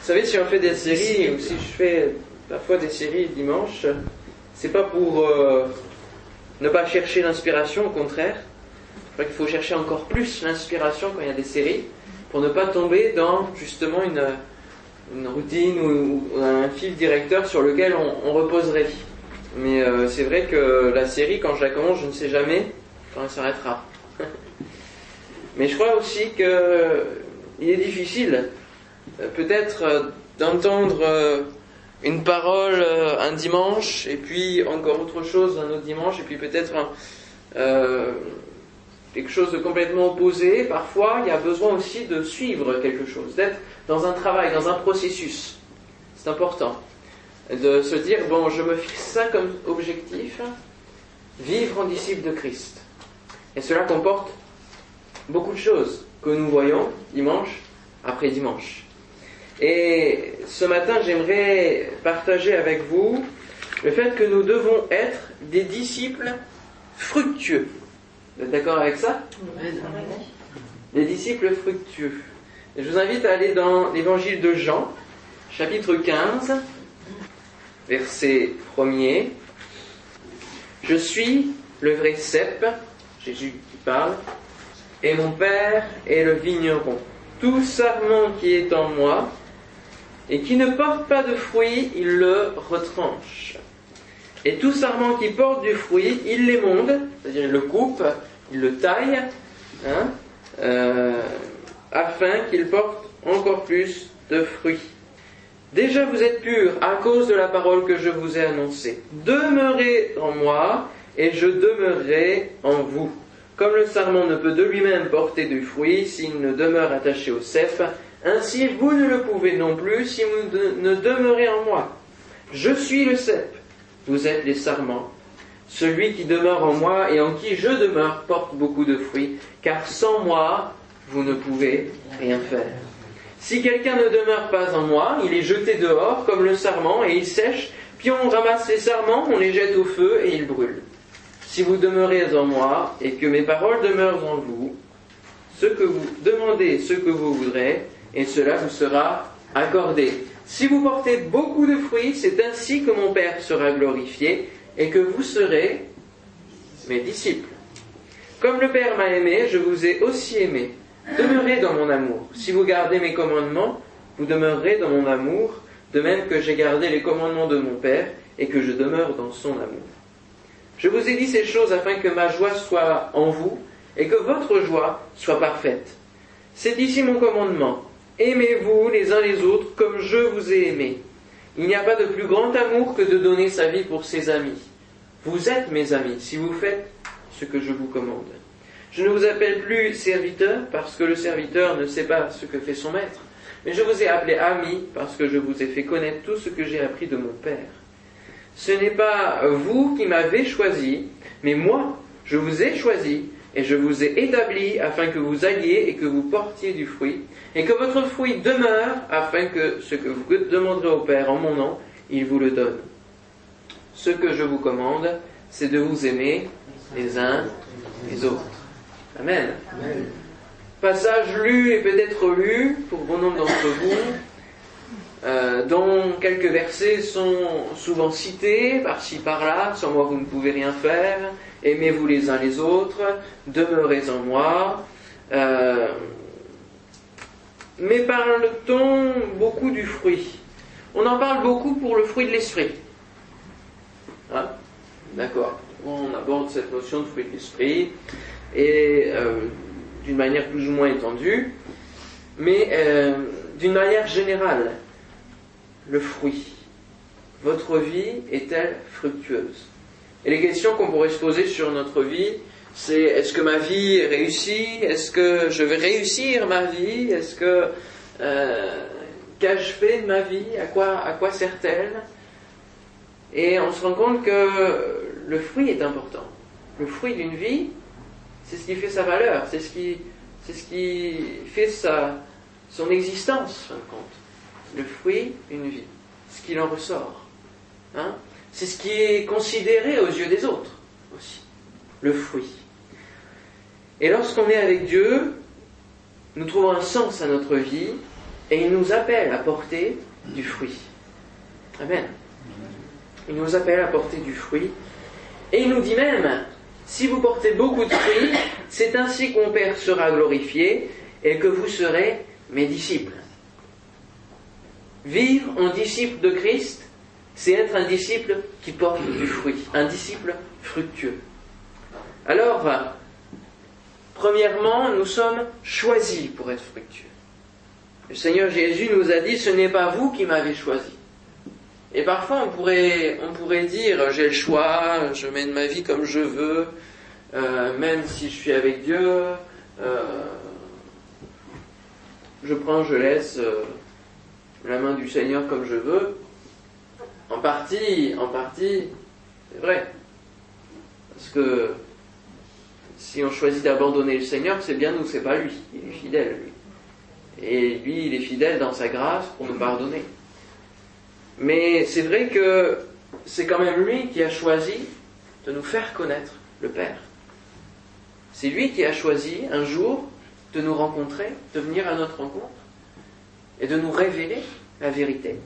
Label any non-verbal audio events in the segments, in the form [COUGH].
Vous savez, si on fait des séries, ou si je fais parfois des séries dimanche, c'est pas pour euh, ne pas chercher l'inspiration, au contraire. Je crois qu'il faut chercher encore plus l'inspiration quand il y a des séries, pour ne pas tomber dans justement une, routine ou, un fil directeur sur lequel on, reposerait. Mais euh, c'est vrai que la série, quand je la commence, je ne sais jamais quand elle s'arrêtera. [LAUGHS] Mais je crois aussi qu'il est difficile peut-être euh, d'entendre une parole un dimanche et puis encore autre chose un autre dimanche et puis peut-être quelque chose de complètement opposé. Parfois, il y a besoin aussi de suivre quelque chose, d'être dans un travail, dans un processus. C'est important. De se dire, bon, je me fixe ça comme objectif, vivre en disciple de Christ. Et cela comporte beaucoup de choses que nous voyons dimanche après dimanche. Et ce matin, j'aimerais partager avec vous le fait que nous devons être des disciples fructueux. Vous êtes d'accord avec ça Des disciples fructueux. je vous invite à aller dans l'évangile de Jean, chapitre 15, verset 1er. Je suis le vrai cep, Jésus qui parle, et mon Père est le vigneron. Tout sarment qui est en moi et qui ne porte pas de fruit, il le retranche. Et tout sarment qui porte du fruit, il l'émonde, c'est-à-dire il le coupe, il le taille, hein, euh, afin qu'il porte encore plus de fruits. Déjà vous êtes purs à cause de la parole que je vous ai annoncée. Demeurez en moi et je demeurerai en vous. Comme le sarment ne peut de lui-même porter du fruit s'il ne demeure attaché au cep, ainsi vous ne le pouvez non plus si vous ne demeurez en moi. Je suis le cep, vous êtes les sarments. Celui qui demeure en moi et en qui je demeure porte beaucoup de fruits, car sans moi, vous ne pouvez rien faire. Si quelqu'un ne demeure pas en moi, il est jeté dehors comme le sarment et il sèche, puis on ramasse les sarments, on les jette au feu et ils brûlent. Si vous demeurez en moi et que mes paroles demeurent en vous, ce que vous demandez, ce que vous voudrez, et cela vous sera accordé. Si vous portez beaucoup de fruits, c'est ainsi que mon Père sera glorifié et que vous serez mes disciples. Comme le Père m'a aimé, je vous ai aussi aimé. Demeurez dans mon amour. Si vous gardez mes commandements, vous demeurerez dans mon amour, de même que j'ai gardé les commandements de mon Père et que je demeure dans son amour. Je vous ai dit ces choses afin que ma joie soit en vous et que votre joie soit parfaite. C'est ici mon commandement. Aimez-vous les uns les autres comme je vous ai aimé. Il n'y a pas de plus grand amour que de donner sa vie pour ses amis. Vous êtes mes amis si vous faites ce que je vous commande. Je ne vous appelle plus serviteur parce que le serviteur ne sait pas ce que fait son maître, mais je vous ai appelé ami parce que je vous ai fait connaître tout ce que j'ai appris de mon Père. Ce n'est pas vous qui m'avez choisi, mais moi, je vous ai choisi et je vous ai établi afin que vous alliez et que vous portiez du fruit, et que votre fruit demeure afin que ce que vous demanderez au Père en mon nom, il vous le donne. Ce que je vous commande, c'est de vous aimer les uns les autres. Amen. Passage lu et peut-être lu pour bon nombre d'entre vous, euh, dont quelques versets sont souvent cités par-ci par-là, sans moi vous ne pouvez rien faire, aimez-vous les uns les autres, demeurez en moi. Euh, mais parle-t-on beaucoup du fruit? On en parle beaucoup pour le fruit de l'esprit. Hein? D'accord. On aborde cette notion de fruit de l'esprit et euh, d'une manière plus ou moins étendue, mais d'une manière générale, le fruit. Votre vie est-elle fructueuse? Et les questions qu'on pourrait se poser sur notre vie, c'est est-ce que ma vie est réussie? Est-ce que je vais réussir ma vie? Est-ce que euh, qu'ai-je fait de ma vie? À quoi, sert-elle? Et on se rend compte que le fruit est important. Le fruit d'une vie, c'est ce qui fait sa valeur, c'est ce qui, fait sa, son existence, fin de compte. Le fruit d'une vie, ce qu'il en ressort. Hein c'est ce qui est considéré aux yeux des autres aussi. Le fruit. Et lorsqu'on est avec Dieu, nous trouvons un sens à notre vie Et il nous appelle à porter du fruit. Amen. Il nous appelle à porter du fruit. Et il nous dit même, si vous portez beaucoup de fruits, c'est ainsi que mon Père sera glorifié et que vous serez mes disciples. Vivre en disciple de Christ, c'est être un disciple qui porte du fruit, un disciple fructueux. Alors, premièrement, nous sommes choisis pour être fructueux. Le Seigneur Jésus nous a dit, ce n'est pas vous qui m'avez choisi. Et parfois, on pourrait, on pourrait dire, j'ai le choix, je mène ma vie comme je veux, euh, même si je suis avec Dieu, euh, je prends, je laisse euh, la main du Seigneur comme je veux. En partie, en partie, c'est vrai. Parce que si on choisit d'abandonner le Seigneur, c'est bien nous, c'est pas lui. Il est fidèle, lui. Et lui, il est fidèle dans sa grâce pour nous pardonner. Mais c'est vrai que c'est quand même lui qui a choisi de nous faire connaître le Père. C'est lui qui a choisi un jour de nous rencontrer, de venir à notre rencontre et de nous révéler la vérité,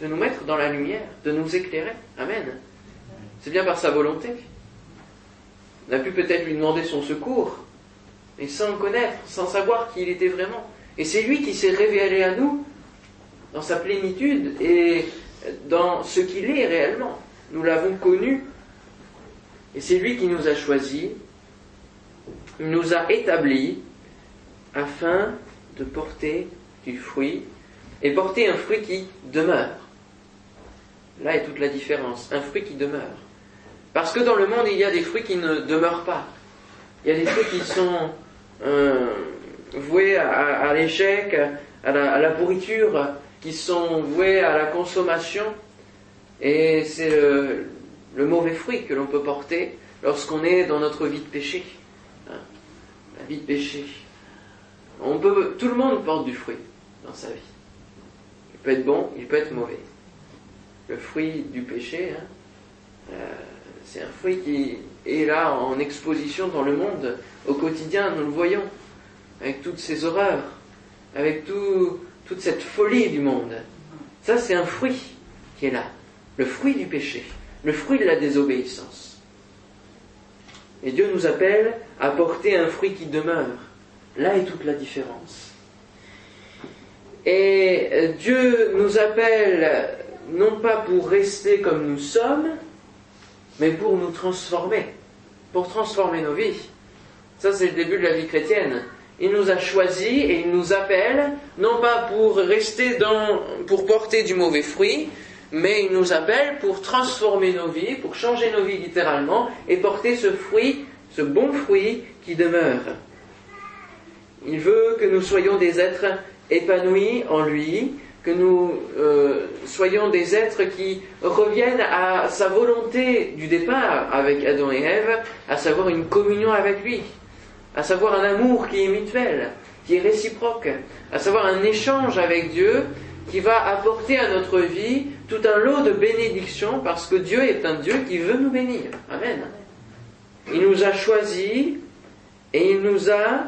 de nous mettre dans la lumière, de nous éclairer. Amen. C'est bien par sa volonté. On a pu peut-être lui demander son secours, mais sans le connaître, sans savoir qui il était vraiment. Et c'est lui qui s'est révélé à nous dans sa plénitude et dans ce qu'il est réellement. Nous l'avons connu. Et c'est lui qui nous a choisis, nous a établis afin de porter du fruit et porter un fruit qui demeure. Là est toute la différence, un fruit qui demeure. Parce que dans le monde, il y a des fruits qui ne demeurent pas. Il y a des fruits qui sont euh, voués à, l'échec, à la, pourriture, qui sont voués à la consommation. Et c'est le, mauvais fruit que l'on peut porter lorsqu'on est dans notre vie de péché. Hein, la vie de péché. On peut, tout le monde porte du fruit dans sa vie. Il peut être bon, il peut être mauvais. Le fruit du péché, hein, euh, c'est un fruit qui est là en exposition dans le monde au quotidien, nous le voyons, avec toutes ces horreurs, avec toute cette folie du monde. Ça, c'est un fruit qui est là, le fruit du péché, le fruit de la désobéissance. Et Dieu nous appelle à porter un fruit qui demeure. Là est toute la différence. Et Dieu nous appelle non pas pour rester comme nous sommes, mais pour nous transformer, pour transformer nos vies. Ça, c'est le début de la vie chrétienne. Il nous a choisis et il nous appelle, non pas pour rester dans, pour porter du mauvais fruit, mais il nous appelle pour transformer nos vies, pour changer nos vies littéralement et porter ce fruit, ce bon fruit qui demeure. Il veut que nous soyons des êtres épanouis en lui, que nous euh, soyons des êtres qui reviennent à sa volonté du départ avec Adam et Ève, à savoir une communion avec lui, à savoir un amour qui est mutuel, qui est réciproque, à savoir un échange avec Dieu qui va apporter à notre vie tout un lot de bénédictions parce que Dieu est un Dieu qui veut nous bénir. Amen. Il nous a choisis et il nous a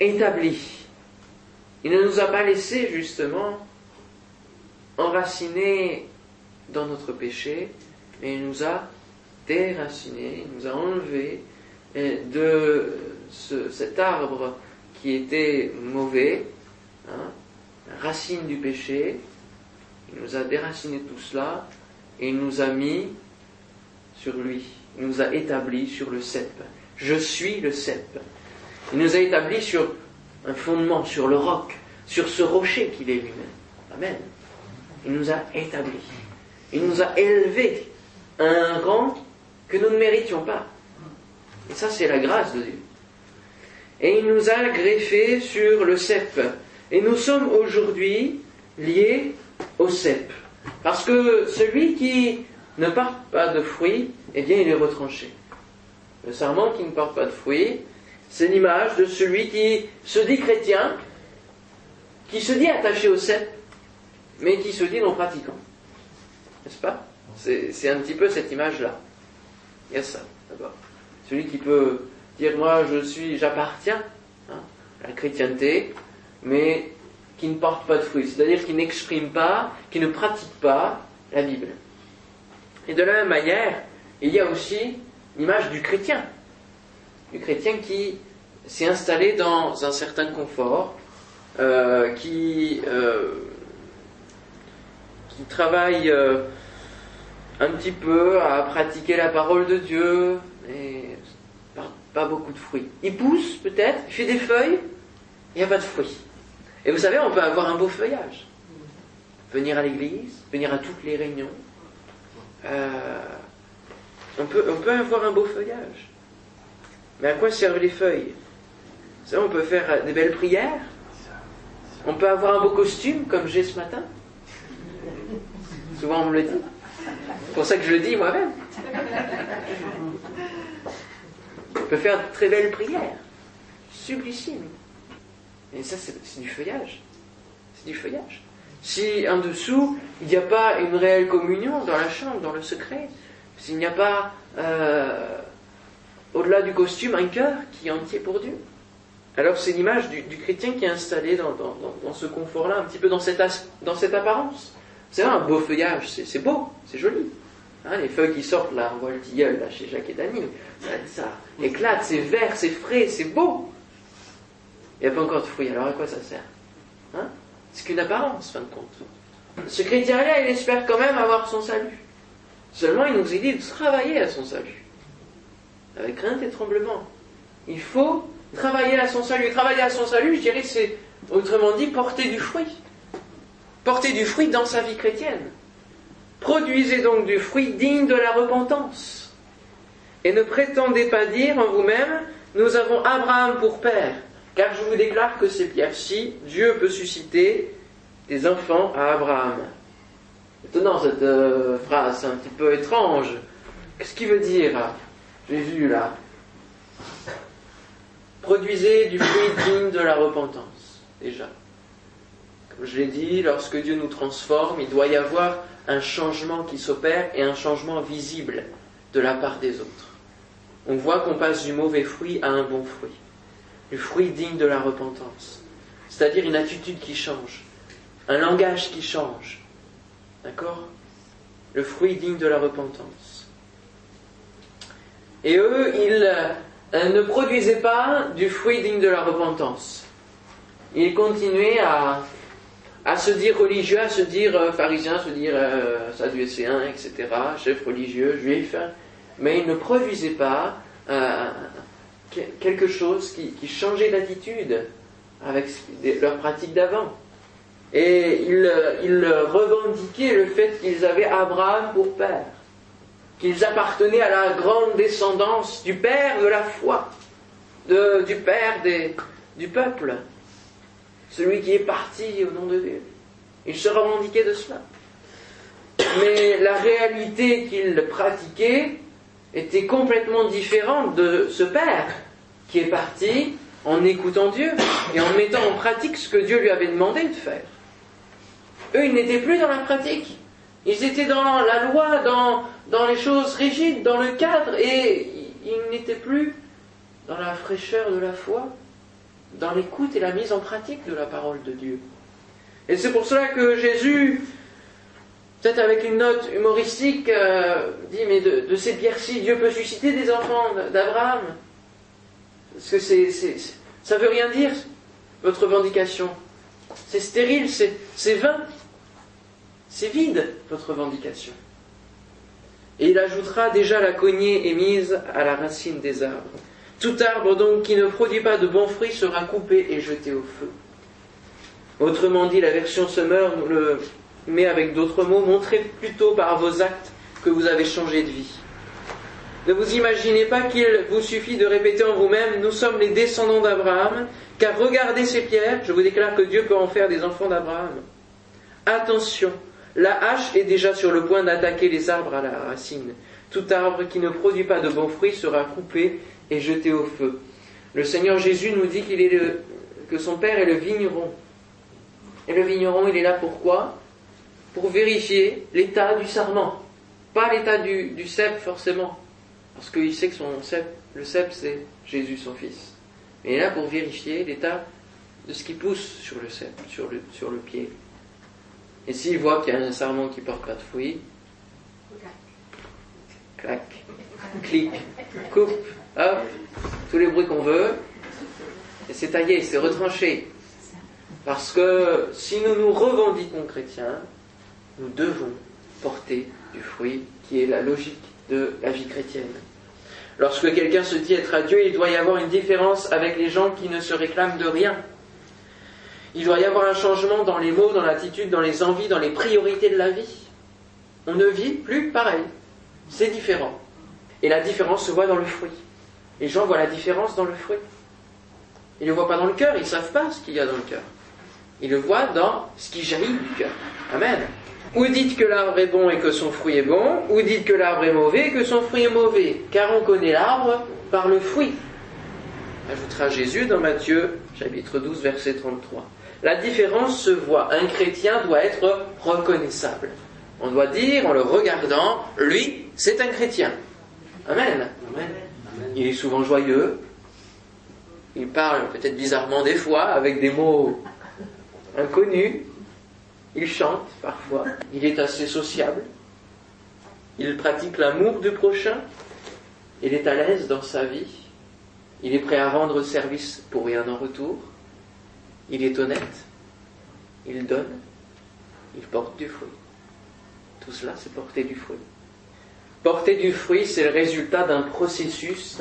établis. Il ne nous a pas laissés justement enracinés dans notre péché, mais il nous a déracinés, il nous a enlevés eh, de cet arbre qui était mauvais, hein, racine du péché. Il nous a déraciné tout cela et il nous a mis sur lui. Il nous a établis sur le cep. Je suis le cep. Il nous a établis sur un fondement, sur le roc, sur ce rocher qu'il est lui-même. Amen. Il nous a établis. Il nous a élevés à un rang que nous ne méritions pas. Et ça, c'est la grâce de Dieu. Et il nous a greffés sur le cep. Et nous sommes aujourd'hui liés au cep. Parce que celui qui ne porte pas de fruits, eh bien, il est retranché. Le serment qui ne porte pas de fruits, c'est l'image de celui qui se dit chrétien, qui se dit attaché au cep, mais qui se dit non pratiquant. N'est-ce pas? C'est, un petit peu cette image-là. Il y a ça, d'abord. Celui qui peut dire moi je suis, j'appartiens hein, à la chrétienté, mais qui ne portent pas de fruits, c'est-à-dire qui n'expriment pas, qui ne pratiquent pas la Bible. Et de la même manière, il y a aussi l'image du chrétien, du chrétien qui s'est installé dans un certain confort, euh, qui, euh, qui travaille euh, un petit peu à pratiquer la parole de Dieu, et pas, beaucoup de fruits. Il pousse peut-être, il fait des feuilles, il n'y a pas de fruits. Et vous savez, on peut avoir un beau feuillage. Venir à l'église, venir à toutes les réunions. on peut avoir un beau feuillage. Mais à quoi servent les feuilles? Ça, on peut faire des belles prières. On peut avoir un beau costume, comme j'ai ce matin. Souvent, on me le dit. C'est pour ça que je le dis moi-même. On peut faire de très belles prières. Sublissime. Et ça, c'est du feuillage. C'est du feuillage. Si en dessous, il n'y a pas une réelle communion dans la chambre, dans le secret, s'il n'y a pas, euh, au-delà du costume, un cœur qui est entier pour Dieu, alors c'est l'image du, chrétien qui est installé dans, ce confort-là, un petit peu dans cette, apparence. C'est un beau feuillage, c'est beau, c'est joli. Hein, les feuilles qui sortent là, on voit le là chez Jacques et Dany, ça, éclate, c'est vert, c'est frais, c'est beau. Il n'y a pas encore de fruits, alors à quoi ça sert? Hein? C'est qu'une apparence, fin de compte. Ce chrétien-là, il espère quand même avoir son salut. Seulement, il nous est dit de travailler à son salut. Avec crainte et tremblement. Il faut Travailler à son salut. Travailler à son salut, je dirais, c'est, autrement dit, porter du fruit. Porter du fruit dans sa vie chrétienne. Produisez donc du fruit digne de la repentance. Et ne prétendez pas dire en vous-même, nous avons Abraham pour père, car je vous déclare que ces pierres-ci, Dieu peut susciter des enfants à Abraham. Étonnant cette euh, phrase, un petit peu étrange. Qu'est-ce qu'il veut dire? Jésus là Produisez du fruit digne de la repentance, déjà. Comme je l'ai dit, lorsque Dieu nous transforme, il doit y avoir un changement qui s'opère et un changement visible de la part des autres. On voit qu'on passe du mauvais fruit à un bon fruit. Du fruit digne de la repentance. C'est-à-dire une attitude qui change, un langage qui change. D'accord? Le fruit digne de la repentance. Et eux, ils ne produisait pas du fruit digne de la repentance. Il continuait à, se dire religieux, à se dire euh, pharisien, à se dire euh, etc., chef religieux, juif, mais il ne produisait pas euh, quelque chose qui, changeait d'attitude avec leur pratique d'avant. Et ils il revendiquaient le fait qu'ils avaient Abraham pour père qu'ils appartenaient à la grande descendance du Père de la foi, du Père du peuple, celui qui est parti au nom de Dieu. Ils se revendiquaient de cela. Mais la réalité qu'ils pratiquaient était complètement différente de ce Père qui est parti en écoutant Dieu et en mettant en pratique ce que Dieu lui avait demandé de faire. Eux, ils n'étaient plus dans la pratique. Ils étaient dans la loi, dans, dans les choses rigides, dans le cadre, et ils n'étaient plus dans la fraîcheur de la foi, dans l'écoute et la mise en pratique de la parole de Dieu. Et c'est pour cela que Jésus, peut-être avec une note humoristique, euh, dit, mais de, ces pierres-ci, Dieu peut susciter des enfants d'Abraham. Parce que c'est, ça veut rien dire, votre revendication. C'est stérile, c'est vain. C'est vide, votre revendication. Et il ajoutera déjà la cognée est mise à la racine des arbres. Tout arbre donc qui ne produit pas de bons fruits sera coupé et jeté au feu. Autrement dit, la version Summer le met avec d'autres mots, montrez plutôt par vos actes que vous avez changé de vie. Ne vous imaginez pas qu'il vous suffit de répéter en vous-même, nous sommes les descendants d'Abraham, car regardez ces pierres, je vous déclare que Dieu peut en faire des enfants d'Abraham. Attention, la hache est déjà sur le point d'attaquer les arbres à la racine. Tout arbre qui ne produit pas de bons fruits sera coupé et jeté au feu. Le Seigneur Jésus nous dit qu'il est que son Père est le vigneron. Et le vigneron, il est là pourquoi? Pour vérifier l'état du sarment. Pas l'état du, du cep forcément. Parce qu'il sait que son cep, le cep c'est Jésus son fils. Mais il est là pour vérifier l'état de ce qui pousse sur le cep, sur le pied. Et s'il voit qu'il y a un sarment qui porte pas de fruits, clac, clic, coupe, hop, tous les bruits qu'on veut, et c'est taillé, c'est retranché. Parce que si nous nous revendiquons chrétiens, nous devons porter du fruit qui est la logique de la vie chrétienne. Lorsque quelqu'un se dit être à Dieu, il doit y avoir une différence avec les gens qui ne se réclament de rien. Il doit y avoir un changement dans les mots, dans l'attitude, dans les envies, dans les priorités de la vie. On ne vit plus pareil. C'est différent. Et la différence se voit dans le fruit. Les gens voient la différence dans le fruit. Ils ne le voient pas dans le cœur, ils ne savent pas ce qu'il y a dans le cœur. Ils le voient dans ce qui jaillit du cœur. Amen. Ou dites que l'arbre est bon et que son fruit est bon, ou dites que l'arbre est mauvais et que son fruit est mauvais, car on connaît l'arbre par le fruit. Ajoutera Jésus dans Matthieu chapitre 12 verset 33. La différence se voit. Un chrétien doit être reconnaissable. On doit dire en le regardant, lui, c'est un chrétien. Amen. Il est souvent joyeux. Il parle peut-être bizarrement des fois avec des mots inconnus. Il chante parfois. Il est assez sociable. Il pratique l'amour du prochain. Il est à l'aise dans sa vie. Il est prêt à rendre service pour rien en retour. Il est honnête. Il donne. Il porte du fruit. Tout cela, c'est porter du fruit. Porter du fruit, c'est le résultat d'un processus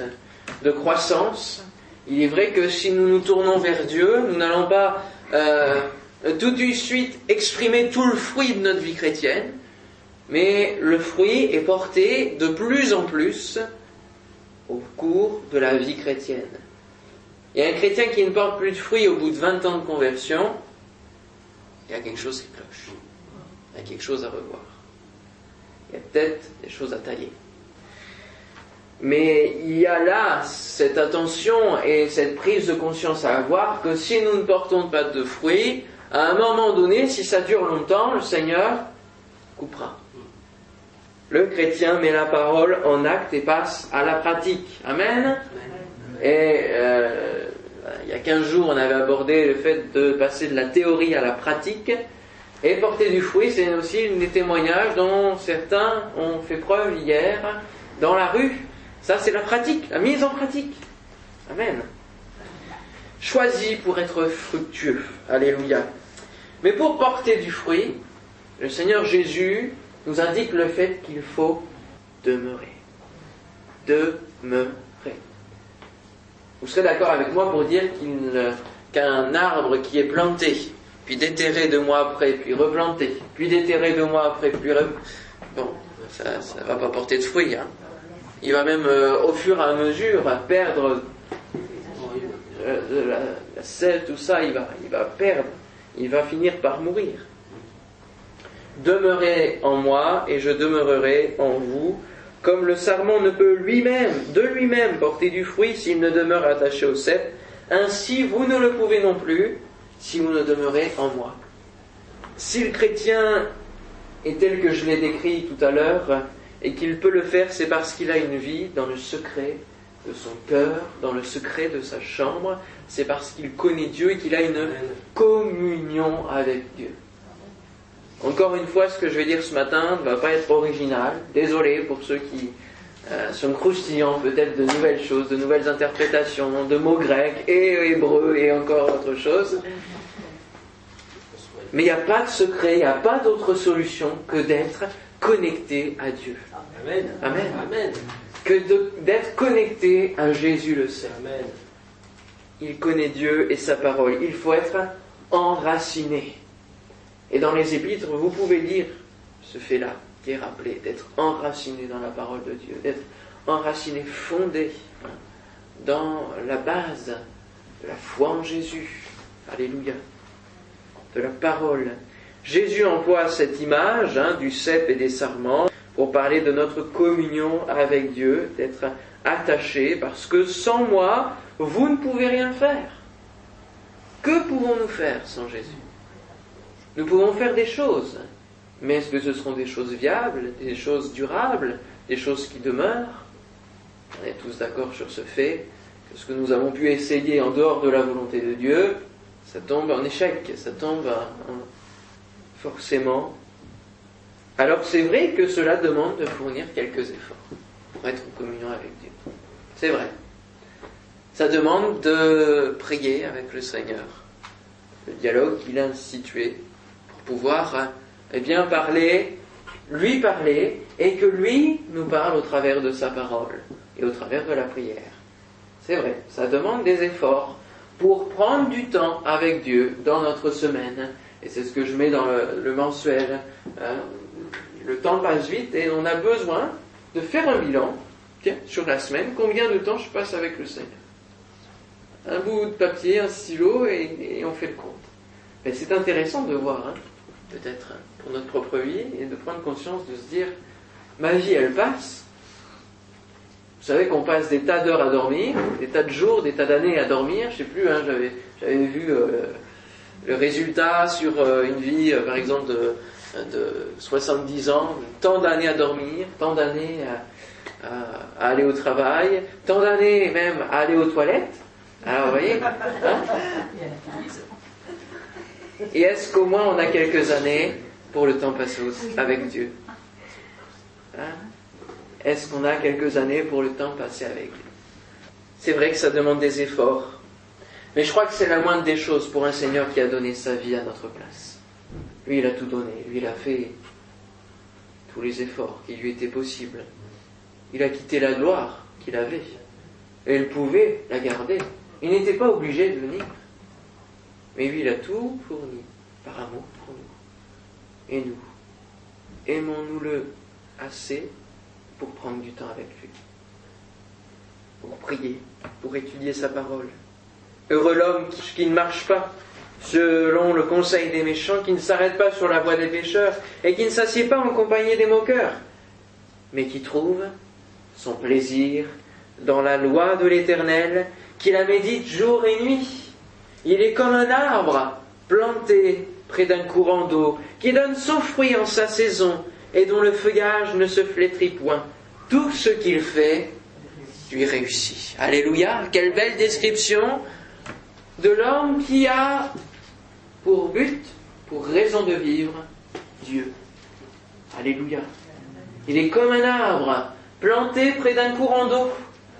de croissance. Il est vrai que si nous nous tournons vers Dieu, nous n'allons pas euh, tout de suite exprimer tout le fruit de notre vie chrétienne, mais le fruit est porté de plus en plus au cours de la vie chrétienne. Et un chrétien qui ne porte plus de fruits au bout de 20 ans de conversion, il y a quelque chose qui cloche. Il y a quelque chose à revoir. Il y a peut-être des choses à tailler. Mais il y a là cette attention et cette prise de conscience à avoir que si nous ne portons pas de fruits, à un moment donné, si ça dure longtemps, le Seigneur coupera. Le chrétien met la parole en acte et passe à la pratique. Amen. Et euh, il y a 15 jours, on avait abordé le fait de passer de la théorie à la pratique. Et porter du fruit, c'est aussi une des témoignages dont certains ont fait preuve hier dans la rue. Ça, c'est la pratique, la mise en pratique. Amen. Choisi pour être fructueux. Alléluia. Mais pour porter du fruit, le Seigneur Jésus nous indique le fait qu'il faut demeurer. Demeurer. Vous serez d'accord avec moi pour dire qu'un arbre qui est planté, puis déterré deux mois après, puis replanté, puis déterré deux mois après, puis bon, ça ne va pas porter de fruits. Hein. Il va même, euh, au fur et à mesure, perdre euh, la, la, tout ça, il va, il va perdre il va finir par mourir. Demeurez en moi et je demeurerai en vous, comme le sarment ne peut lui-même, de lui-même, porter du fruit s'il ne demeure attaché au cep, ainsi vous ne le pouvez non plus si vous ne demeurez en moi. Si le chrétien est tel que je l'ai décrit tout à l'heure, et qu'il peut le faire, c'est parce qu'il a une vie dans le secret de son cœur, dans le secret de sa chambre, c'est parce qu'il connaît Dieu et qu'il a une communion avec Dieu. Encore une fois, ce que je vais dire ce matin ne va pas être original. Désolé pour ceux qui euh, sont croustillants peut-être de nouvelles choses, de nouvelles interprétations, de mots grecs et hébreux et encore autre chose. Mais il n'y a pas de secret, il n'y a pas d'autre solution que d'être connecté à Dieu. Amen. Amen. Amen. Que d'être connecté à Jésus le. Amen il connaît Dieu et sa parole. Il faut être enraciné. Et dans les épîtres, vous pouvez lire ce fait-là qui est rappelé, d'être enraciné dans la parole de Dieu, d'être enraciné, fondé hein, dans la base de la foi en Jésus. Alléluia. De la parole. Jésus emploie cette image hein, du cep et des sarments pour parler de notre communion avec Dieu, d'être attaché, parce que sans moi, vous ne pouvez rien faire. Que pouvons-nous faire sans Jésus? Nous pouvons faire des choses, mais est-ce que ce seront des choses viables, des choses durables, des choses qui demeurent? On est tous d'accord sur ce fait que ce que nous avons pu essayer en dehors de la volonté de Dieu, ça tombe en échec, ça tombe forcément. Alors c'est vrai que cela demande de fournir quelques efforts pour être en communion avec Dieu. C'est vrai. Ça demande de prier avec le Seigneur. Le dialogue qu'il a institué pouvoir eh bien, parler, lui parler, et que lui nous parle au travers de sa parole et au travers de la prière. C'est vrai, ça demande des efforts pour prendre du temps avec Dieu dans notre semaine. Et c'est ce que je mets dans le, mensuel. Hein. le temps passe vite et on a besoin de faire un bilan sur la semaine. Combien de temps je passe avec le Seigneur? Un bout de papier, un stylo, et, on fait le compte. Mais c'est intéressant de voir, hein, peut-être, pour notre propre vie, et de prendre conscience de se dire, ma vie, elle passe. Vous savez qu'on passe des tas d'heures à dormir, des tas de jours, des tas d'années à dormir. Je sais plus, hein, j'avais, j'avais vu euh, le résultat sur euh, une vie, euh, par exemple, de, de 70 ans, tant d'années à dormir, tant d'années à, à aller au travail, tant d'années même à aller aux toilettes. Alors, vous voyez hein [LAUGHS] Et est-ce qu'au moins on a quelques années pour le temps passé avec Dieu hein Est-ce qu'on a quelques années pour le temps passé avec lui C'est vrai que ça demande des efforts, mais je crois que c'est la moindre des choses pour un Seigneur qui a donné sa vie à notre place. Lui, il a tout donné, lui, il a fait tous les efforts qui lui étaient possibles. Il a quitté la gloire qu'il avait, et il pouvait la garder. Il n'était pas obligé de venir. Mais lui, il a tout fourni par amour pour nous. Et nous, aimons-nous-le assez pour prendre du temps avec lui, pour prier, pour étudier sa parole. Heureux l'homme qui ne marche pas selon le conseil des méchants, qui ne s'arrête pas sur la voie des pécheurs et qui ne s'assied pas en compagnie des moqueurs, mais qui trouve son plaisir dans la loi de l'Éternel qui la médite jour et nuit. Il est comme un arbre planté près d'un courant d'eau, qui donne son fruit en sa saison et dont le feuillage ne se flétrit point. Tout ce qu'il fait lui réussit. Alléluia, quelle belle description de l'homme qui a pour but, pour raison de vivre, Dieu. Alléluia. Il est comme un arbre planté près d'un courant d'eau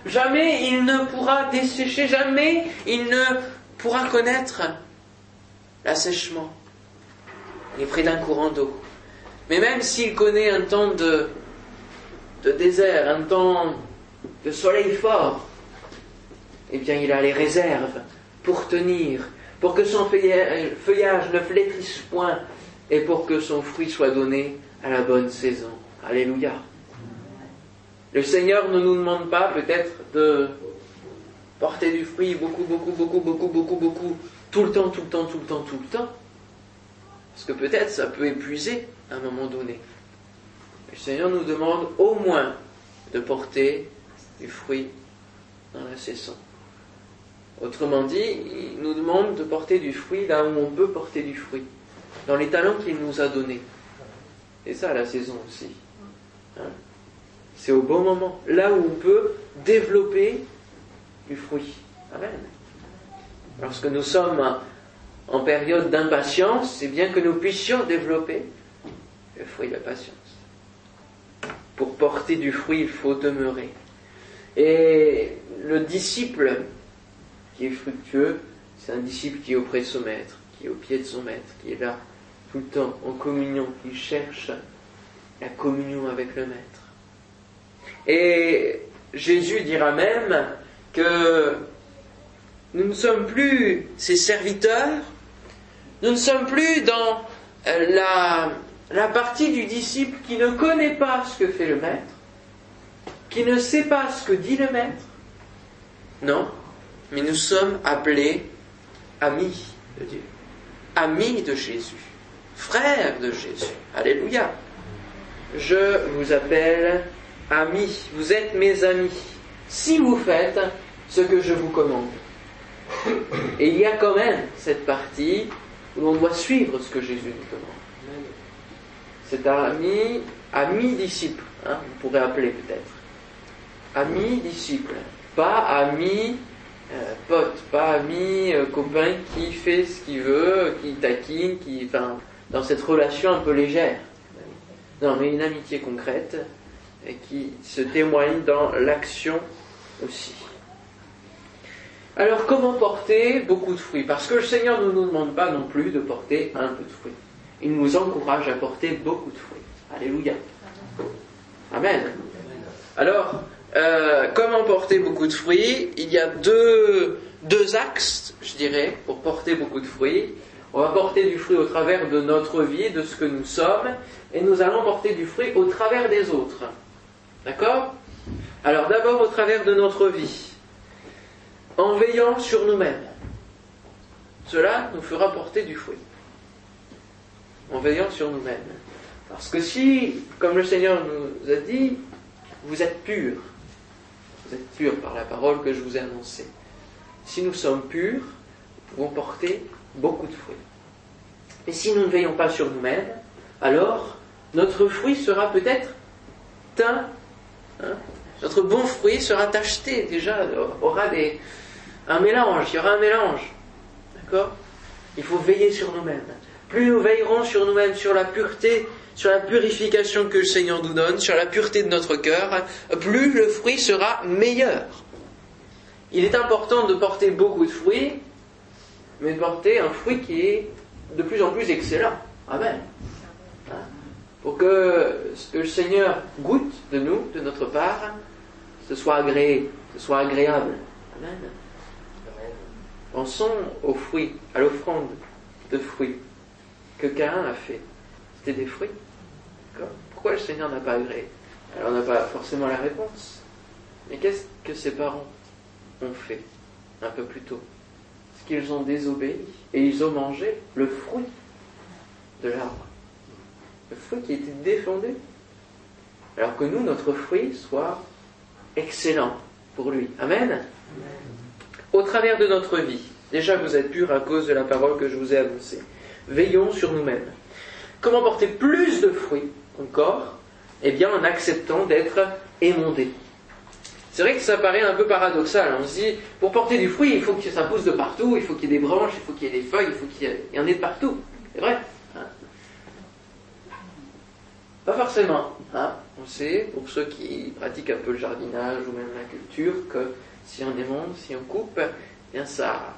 Jamais il ne pourra dessécher, jamais il ne pourra connaître l'assèchement. Il est près d'un courant d'eau. Mais même s'il connaît un temps de, de désert, un temps de soleil fort, eh bien il a les réserves pour tenir, pour que son feuillage ne flétrisse point et pour que son fruit soit donné à la bonne saison. Alléluia. Le Seigneur ne nous demande pas peut-être de porter du fruit beaucoup, beaucoup, beaucoup, beaucoup, beaucoup, beaucoup, tout le temps, tout le temps, tout le temps, tout le temps. Parce que peut-être ça peut épuiser à un moment donné. Le Seigneur nous demande au moins de porter du fruit dans la saison. Autrement dit, il nous demande de porter du fruit là où on peut porter du fruit, dans les talents qu'il nous a donnés. Et ça, la saison aussi. Hein c'est au bon moment, là où on peut développer du fruit. Amen. Lorsque nous sommes en période d'impatience, c'est bien que nous puissions développer le fruit de la patience. Pour porter du fruit, il faut demeurer. Et le disciple qui est fructueux, c'est un disciple qui est auprès de son maître, qui est au pied de son maître, qui est là tout le temps en communion, qui cherche la communion avec le maître. Et Jésus dira même que nous ne sommes plus ses serviteurs, nous ne sommes plus dans euh, la, la partie du disciple qui ne connaît pas ce que fait le maître, qui ne sait pas ce que dit le maître. Non, mais nous sommes appelés amis de Dieu, amis de Jésus, frères de Jésus. Alléluia. Je vous appelle amis, vous êtes mes amis, si vous faites ce que je vous commande. Et il y a quand même cette partie où l'on doit suivre ce que Jésus nous commande. C'est ami, ami disciple, hein, on pourrait appeler peut-être. Ami disciple, pas ami euh, pote, pas ami, euh, copain qui fait ce qu'il veut, qui taquine, qui, enfin, dans cette relation un peu légère. Non, mais une amitié concrète qui se témoigne dans l'action aussi. Alors, comment porter beaucoup de fruits? Parce que le Seigneur ne nous demande pas non plus de porter un peu de fruits. Il nous encourage à porter beaucoup de fruits. Alléluia. Amen. Alors, euh, comment porter beaucoup de fruits? Il y a deux, deux axes, je dirais, pour porter beaucoup de fruits. On va porter du fruit au travers de notre vie, de ce que nous sommes, et nous allons porter du fruit au travers des autres. D'accord? Alors d'abord au travers de notre vie, en veillant sur nous-mêmes. Cela nous fera porter du fruit. En veillant sur nous-mêmes. Parce que si, comme le Seigneur nous a dit, vous êtes purs, vous êtes purs par la parole que je vous ai annoncée. Si nous sommes purs, nous pouvons porter beaucoup de fruits. Et si nous ne veillons pas sur nous-mêmes, alors notre fruit sera peut-être teint. Notre bon fruit sera tacheté déjà, aura des, un mélange, il y aura un mélange. D'accord? Il faut veiller sur nous-mêmes. Plus nous veillerons sur nous-mêmes, sur la pureté sur la purification que le Seigneur nous donne, sur la pureté de notre cœur, plus le fruit sera meilleur. Il est important de porter beaucoup de fruits, mais de porter un fruit qui est de plus en plus excellent. Amen. Hein? Pour que ce que le Seigneur goûte de nous, de notre part, ce soit agréé, ce soit agréable. Amen. Pensons aux fruits, à l'offrande de fruits que Cain a fait. C'était des fruits. Pourquoi le Seigneur n'a pas agréé? Alors on n'a pas forcément la réponse. Mais qu'est-ce que ses parents ont fait un peu plus tôt? C'est qu'ils ont désobéi et ils ont mangé le fruit de l'arbre? Le fruit qui était défendu? Alors que nous, notre fruit soit excellent pour lui. Amen. Au travers de notre vie, déjà vous êtes purs à cause de la parole que je vous ai annoncée. Veillons sur nous-mêmes. Comment porter plus de fruits encore Eh bien, en acceptant d'être émondé. C'est vrai que ça paraît un peu paradoxal. On se dit, pour porter du fruit, il faut que ça pousse de partout, il faut qu'il y ait des branches, il faut qu'il y ait des feuilles, il faut qu'il y, en ait de partout. C'est vrai hein. Pas forcément. Hein. On sait, pour ceux qui pratiquent un peu le jardinage ou même la culture, que si on émonde, si on coupe, bien ça,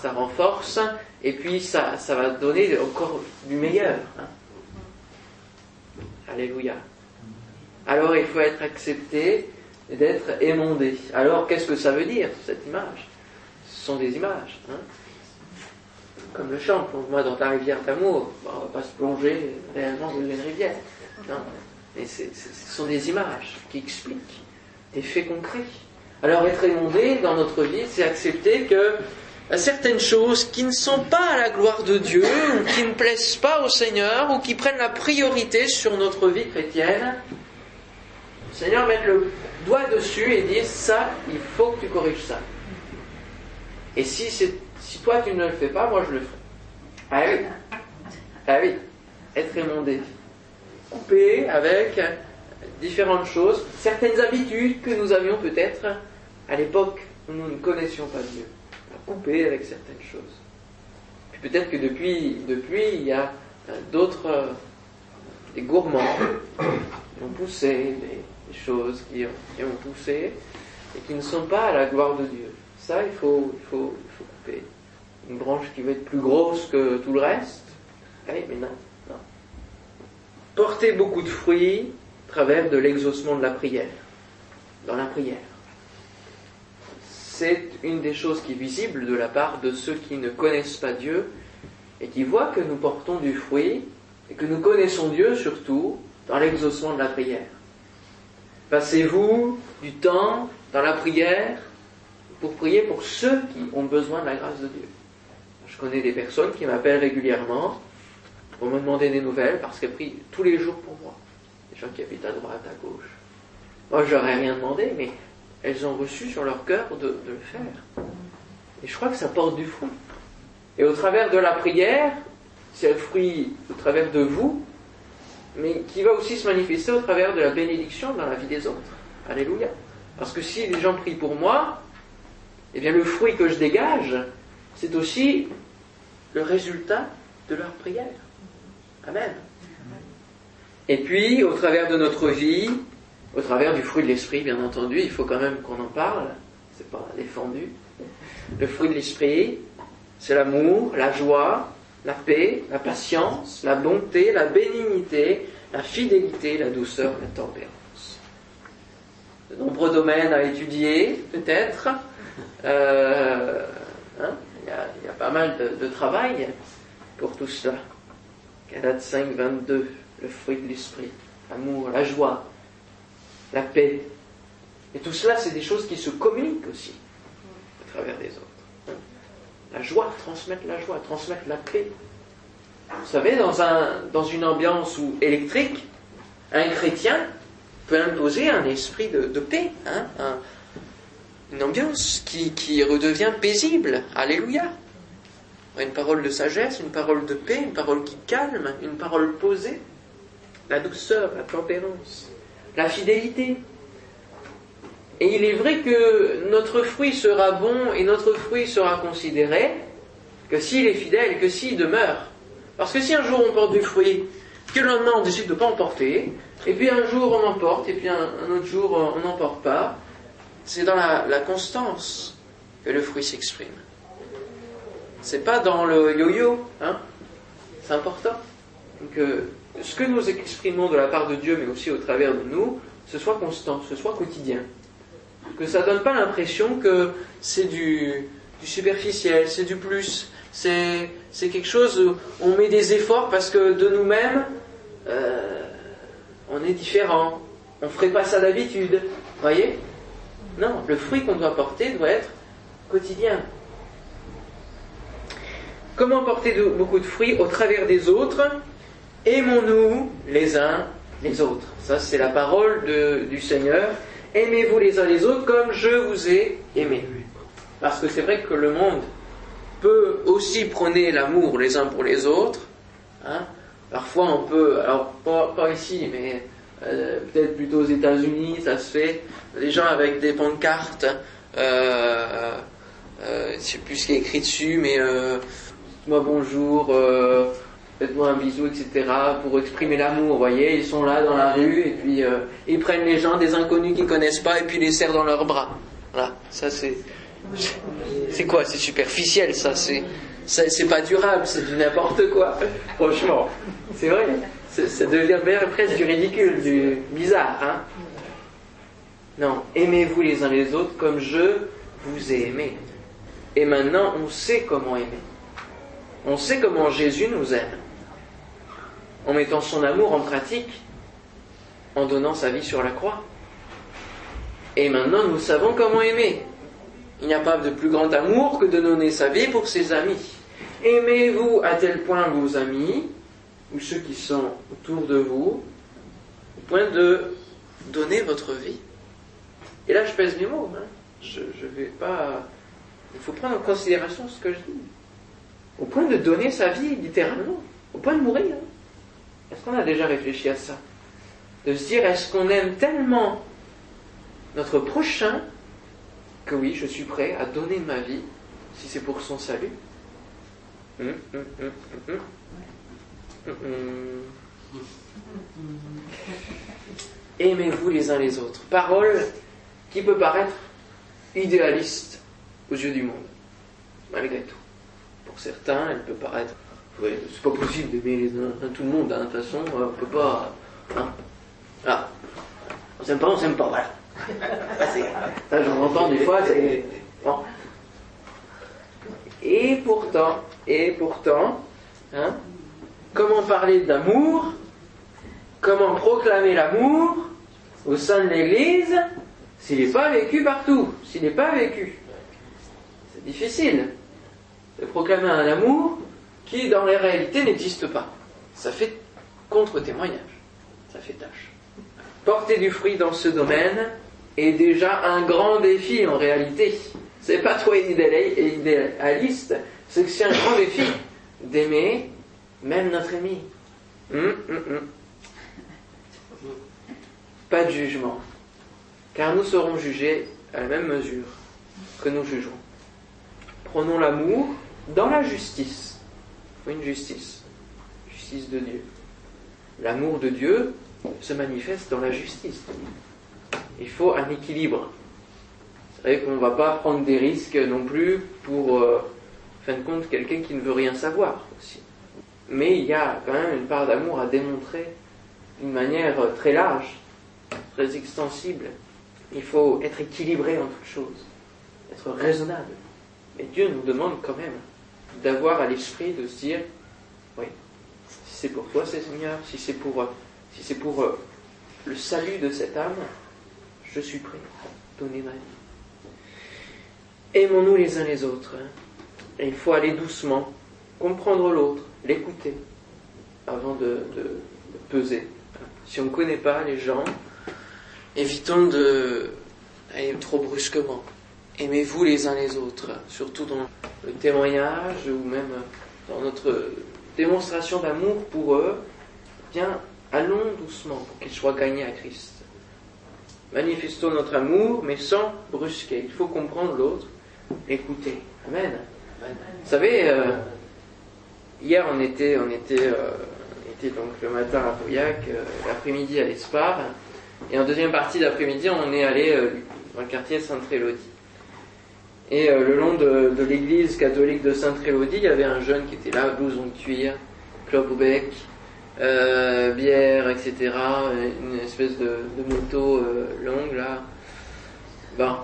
ça renforce et puis ça, ça va donner encore du meilleur. Hein. Alléluia. Alors il faut être accepté d'être émondé. Alors qu'est-ce que ça veut dire, cette image? Ce sont des images. Hein. Comme le chant, plonge-moi dans ta rivière d'amour. on ne va pas se plonger réellement dans une rivière. Mais ce sont des images qui expliquent des faits concrets. Alors être émondé dans notre vie, c'est accepter que à certaines choses qui ne sont pas à la gloire de Dieu, ou qui ne plaisent pas au Seigneur, ou qui prennent la priorité sur notre vie chrétienne, le Seigneur met le doigt dessus et dit ça, il faut que tu corriges ça. Et si, toi tu ne le fais pas, moi je le ferai. Ah oui, ah oui, être émondé, coupé avec différentes choses, certaines habitudes que nous avions peut-être à l'époque nous ne connaissions pas Dieu couper avec certaines choses. Puis peut-être que depuis, depuis, il y a euh, d'autres, euh, des gourmands qui ont poussé, des, choses qui ont, poussé et qui ne sont pas à la gloire de Dieu. Ça, il faut, il faut, il faut couper. Une branche qui va être plus grosse que tout le reste. Eh, mais non, non. Porter beaucoup de fruits à travers de l'exaucement de la prière. Dans la prière c'est une des choses qui est visible de la part de ceux qui ne connaissent pas Dieu et qui voient que nous portons du fruit et que nous connaissons Dieu surtout dans l'exaucement de la prière. Passez-vous du temps dans la prière pour prier pour ceux qui ont besoin de la grâce de Dieu. Je connais des personnes qui m'appellent régulièrement pour me demander des nouvelles parce qu'elles prient tous les jours pour moi. Des gens qui habitent à droite, à gauche. Moi, je n'aurais rien demandé, mais elles ont reçu sur leur cœur de, le faire. Et je crois que ça porte du fruit. Et au travers de la prière, c'est le fruit au travers de vous, mais qui va aussi se manifester au travers de la bénédiction dans la vie des autres. Alléluia. Parce que si les gens prient pour moi, eh bien le fruit que je dégage, c'est aussi le résultat de leur prière. Amen. Et puis, au travers de notre vie, au travers du fruit de l'esprit, bien entendu, il faut quand même qu'on en parle, c'est pas défendu. Le fruit de l'esprit, c'est l'amour, la joie, la paix, la patience, la bonté, la bénignité, la fidélité, la douceur, la tempérance. De nombreux domaines à étudier, peut-être. Euh, hein, il, y a, pas mal de, travail pour tout cela. Galates 5, 22, le fruit de l'esprit, l'amour, la joie, la paix. Et tout cela, c'est des choses qui se communiquent aussi à travers les autres. La joie, transmettre la joie, transmettre la paix. Vous savez, dans, un, dans une ambiance électrique, un chrétien peut imposer un esprit de, paix, hein, une ambiance qui redevient paisible. Alléluia. Une parole de sagesse, une parole de paix, une parole qui calme, une parole posée. La douceur, la tempérance, la fidélité. Et il est vrai que notre fruit sera bon et notre fruit sera considéré que s'il est fidèle, que s'il demeure. Parce que si un jour on porte du fruit, que le lendemain on décide de ne pas en porter, et puis un jour on en porte, et puis un, autre jour on n'en porte pas, c'est dans la, constance que le fruit s'exprime. C'est pas dans le yo-yo, hein C'est important. Que ce que nous exprimons de la part de Dieu, mais aussi au travers de nous, ce soit constant, ce soit quotidien. Que ça donne pas l'impression que c'est du, superficiel, c'est du plus, c'est, quelque chose où on met des efforts parce que de nous-mêmes, euh, on est différent. On ne ferait pas ça d'habitude. Voyez? Non, le fruit qu'on doit porter doit être quotidien. Comment porter beaucoup de fruits au travers des autres? Aimons-nous les uns les autres. Ça, c'est la parole du Seigneur. Aimez-vous les uns les autres comme je vous ai aimé. Parce que c'est vrai que le monde peut aussi prôner l'amour les uns pour les autres. Hein. Parfois, on peut, alors pas, ici, mais euh, peut-être plutôt aux États-Unis, ça se fait. Les gens avec des pancartes, euh, euh, je sais plus ce qui est écrit dessus, mais euh, moi bonjour, euh, faites-moi un bisou, etc. pour exprimer l'amour, vous voyez, ils sont là dans la rue et puis ils prennent les gens, des inconnus qu'ils connaissent pas et puis les serrent dans leurs bras. Voilà, ça c'est c'est quoi? C'est superficiel, ça. C'est, c'est pas durable, c'est du n'importe quoi. Franchement, c'est vrai. Ça devient presque du ridicule, du bizarre. Hein non, aimez-vous les uns les autres comme je vous ai aimé. Et maintenant, on sait comment aimer. On sait comment Jésus nous aime. En mettant son amour en pratique, en donnant sa vie sur la croix. Et maintenant, nous savons comment aimer. Il n'y a pas de plus grand amour que de donner sa vie pour ses amis. Aimez-vous à tel point vos amis, ou ceux qui sont autour de vous, au point de donner votre vie? Et là, je pèse mes mots. Hein. Je ne vais pas. Il faut prendre en considération ce que je dis. Au point de donner sa vie, littéralement. Au point de mourir. Est-ce qu'on a déjà réfléchi à ça De se dire, est-ce qu'on aime tellement notre prochain que oui, je suis prêt à donner ma vie si c'est pour son salut? Hum, hum, hum, Aimez-vous les uns les autres. Parole qui peut paraître idéaliste aux yeux du monde, malgré tout. Pour certains, elle peut paraître. C'est pas possible d'aimer tout le monde, hein, de toute façon, on peut pas. Hein. Ah. On s'aime pas, on s'aime pas, voilà. [LAUGHS] Ça, j'en entends des fois, c'est. Et pourtant, et pourtant, hein, comment parler d'amour Comment proclamer l'amour au sein de l'Église s'il n'est pas vécu partout, s'il n'est pas vécu? C'est difficile de proclamer un amour qui, dans les réalités, n'existe pas. Ça fait contre-témoignage, ça fait tâche. Porter du fruit dans ce domaine, est déjà un grand défi en réalité. C'est pas toi idéaliste, c'est que c'est un grand défi d'aimer même notre ami. Hum, hum, hum. Pas de jugement, car nous serons jugés à la même mesure que nous jugerons. prenons l'amour dans la justice. Faut une justice, justice de Dieu. L'amour de Dieu se manifeste dans la justice. Il faut un équilibre. C'est vrai qu'on ne va pas prendre des risques non plus pour, euh, en fin de compte, quelqu'un qui ne veut rien savoir aussi. Mais il y a quand même une part d'amour à démontrer d'une manière très large, très extensible. Il faut être équilibré en toutes choses, être raisonnable. Mais Dieu nous demande quand même d'avoir à l'esprit de se dire, oui, si c'est pour toi, Seigneur, si c'est pour, si c'est pour euh, le salut de cette âme, je suis prêt à donner ma vie. Aimons-nous les uns les autres. Hein. Il faut aller doucement, comprendre l'autre, l'écouter, avant de, peser. Si on ne connaît pas les gens, évitons de aller trop brusquement. Aimez-vous les uns les autres, surtout dans le témoignage ou même dans notre démonstration d'amour pour eux? Bien, allons doucement pour qu'ils soient gagnés à Christ. Manifestons notre amour, mais sans brusquer. Il faut comprendre l'autre, écouter. Amen. Vous savez, euh, hier on était, on était, euh, était donc le matin à Pauillac, euh, l'après-midi à l'Espar, et en deuxième partie d'après-midi on est allé dans le quartier Sainte-Élodie. Et le long de, l'église catholique de Sainte-Élodie, il y avait un jeune qui était là, blouson de cuir, clope au bec, bière, etc. Une espèce de, moto longue là. Bon.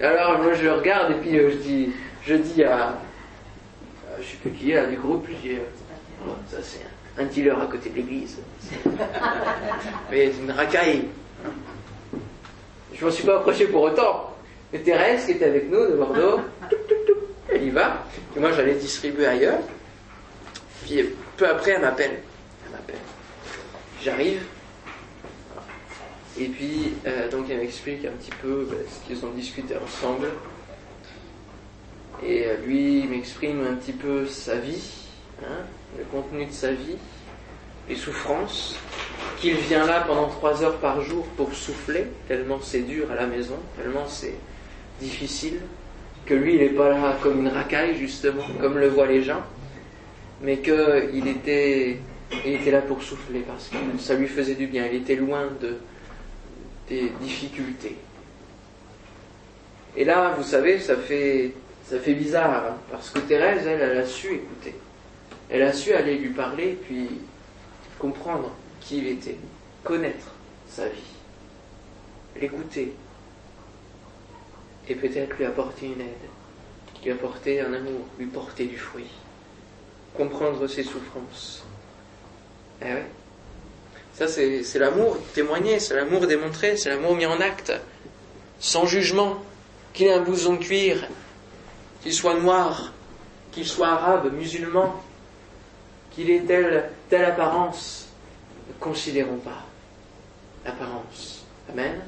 Alors moi je regarde et puis je dis, je dis à, je sais plus qui est là du groupe, je dis, oh, ça c'est un, dealer à côté de l'église. [LAUGHS] Mais c'est une racaille. Je m'en suis pas approché pour autant. Mais Thérèse, qui était avec nous de Bordeaux, elle y va. Et moi, j'allais distribuer ailleurs. Puis peu après, elle m'appelle. Elle m'appelle. J'arrive. Et puis, euh, donc, elle m'explique un petit peu ben, ce qu'ils ont discuté ensemble. Et euh, lui m'exprime un petit peu sa vie, hein, le contenu de sa vie, les souffrances, qu'il vient là pendant trois heures par jour pour souffler, tellement c'est dur à la maison, tellement c'est difficile, que lui il n'est pas là comme une racaille justement, comme le voient les gens, mais qu'il était, il était là pour souffler parce que ça lui faisait du bien, il était loin de, des difficultés. Et là, vous savez, ça fait ça fait bizarre, hein, parce que Thérèse, elle, elle a su écouter. Elle a su aller lui parler, puis comprendre qui il était, connaître sa vie, l'écouter, et peut-être lui apporter une aide, lui apporter un amour, lui porter du fruit, comprendre ses souffrances. Eh ouais. Ça, c'est l'amour témoigné, c'est l'amour démontré, c'est l'amour mis en acte, sans jugement, qu'il ait un blouson de cuir, qu'il soit noir, qu'il soit arabe, musulman, qu'il ait telle, telle apparence, ne considérons pas l'apparence. Amen.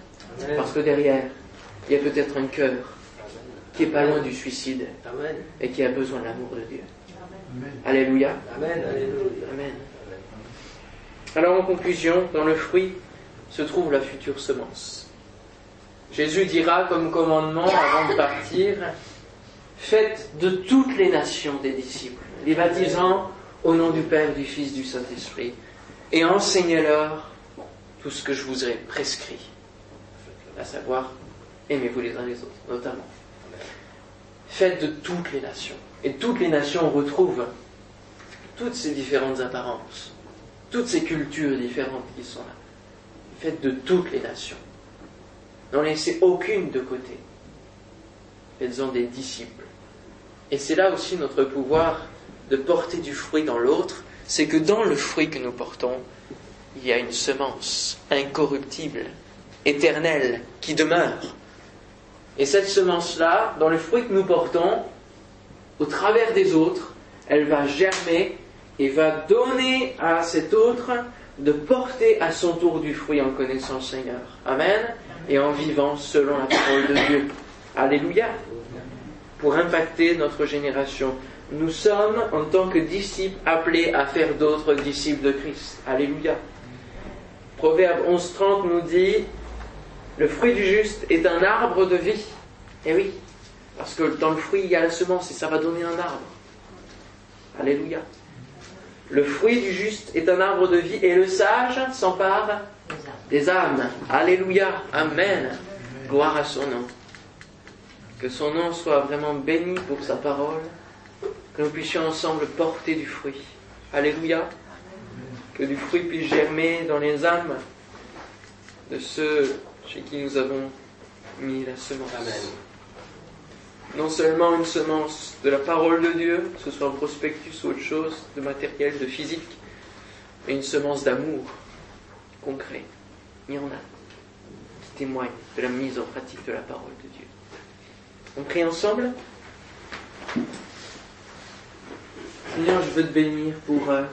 Parce que derrière, il y a peut-être un cœur qui est pas loin du suicide et qui a besoin de l'amour de Dieu. Alléluia. Amen. Amen. Alors en conclusion, dans le fruit se trouve la future semence. Jésus dira comme commandement avant de partir, Faites de toutes les nations des disciples, les baptisant au nom du Père, du Fils, du Saint-Esprit, et enseignez-leur tout ce que je vous ai prescrit, à savoir, aimez-vous les uns les autres, notamment. Faites de toutes les nations. Et toutes les nations retrouvent toutes ces différentes apparences, toutes ces cultures différentes qui sont là. Faites de toutes les nations. N'en laissez aucune de côté. Faites-en des disciples et c'est là aussi notre pouvoir de porter du fruit dans l'autre, c'est que dans le fruit que nous portons, il y a une semence incorruptible, éternelle, qui demeure. Et cette semence-là, dans le fruit que nous portons, au travers des autres, elle va germer et va donner à cet autre de porter à son tour du fruit en connaissant le Seigneur. Amen. Et en vivant selon la parole de Dieu. Alléluia pour impacter notre génération. Nous sommes, en tant que disciples, appelés à faire d'autres disciples de Christ. Alléluia. Proverbe 11.30 nous dit, le fruit du juste est un arbre de vie. Eh oui, Parce que dans le fruit, il y a la semence et ça va donner un arbre. Alléluia. Le fruit du juste est un arbre de vie et le sage s'empare des âmes. Alléluia. Amen. Gloire à son nom. Que son nom soit vraiment béni pour sa parole. Que nous puissions ensemble porter du fruit. Alléluia. Que du fruit puisse germer dans les âmes de ceux chez qui nous avons mis la semence. Amen. Non seulement une semence de la parole de Dieu, que ce soit un prospectus ou autre chose, de matériel, de physique, mais une semence d'amour concret. Il y en a qui témoignent de la mise en pratique de la parole de Dieu. On prie ensemble Seigneur, je veux te bénir pour euh,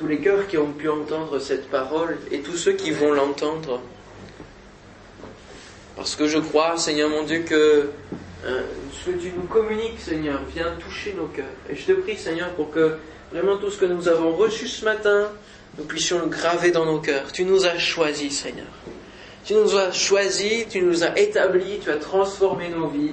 tous les cœurs qui ont pu entendre cette parole et tous ceux qui vont l'entendre. Parce que je crois, Seigneur mon Dieu, que euh, ce que tu nous communiques, Seigneur, vient toucher nos cœurs. Et je te prie, Seigneur, pour que vraiment tout ce que nous avons reçu ce matin, nous puissions le graver dans nos cœurs. Tu nous as choisis, Seigneur. Tu nous as choisis, tu nous as établis, tu as transformé nos vies.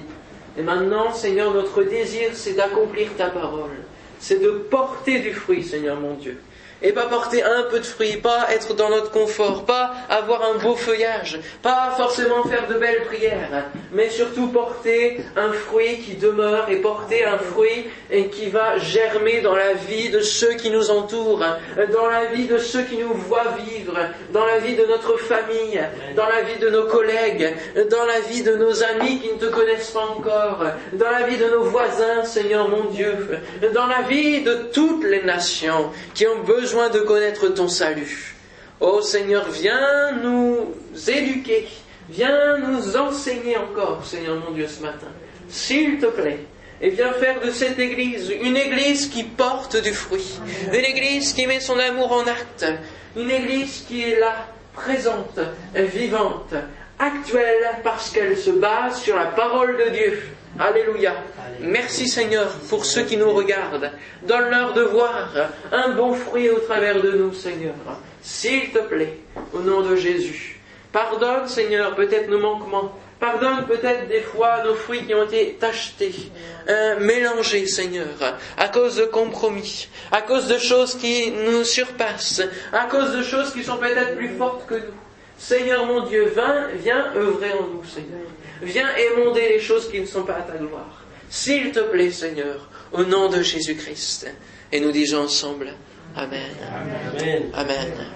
Et maintenant, Seigneur, notre désir, c'est d'accomplir ta parole. C'est de porter du fruit, Seigneur mon Dieu et pas porter un peu de fruits, pas être dans notre confort, pas avoir un beau feuillage, pas forcément faire de belles prières, mais surtout porter un fruit qui demeure et porter un fruit qui va germer dans la vie de ceux qui nous entourent, dans la vie de ceux qui nous voient vivre, dans la vie de notre famille, dans la vie de nos collègues, dans la vie de nos amis qui ne te connaissent pas encore, dans la vie de nos voisins, Seigneur mon Dieu, dans la vie de toutes les nations qui ont besoin besoin de connaître ton salut. Ô Seigneur, viens nous éduquer, viens nous enseigner encore, Seigneur mon Dieu, ce matin. S'il te plaît. Et viens faire de cette église une église qui porte du fruit, une église qui met son amour en acte, une église qui est là, présente, vivante, actuelle, parce qu'elle se base sur la parole de Dieu. Alléluia. Merci Seigneur pour ceux qui nous regardent. Donne-leur de voir un bon fruit au travers de nous, Seigneur. S'il te plaît, au nom de Jésus. Pardonne, Seigneur, peut-être nos manquements. Pardonne peut-être des fois nos fruits qui ont été achetés, euh, mélangés, Seigneur, à cause de compromis, à cause de choses qui nous surpassent, à cause de choses qui sont peut-être plus fortes que nous. Seigneur mon Dieu, viens, viens œuvrer en nous, Seigneur. Viens émonder les choses qui ne sont pas à ta gloire. S'il te plaît, Seigneur, au nom de Jésus-Christ. Et nous disons ensemble, Amen. Amen. Amen.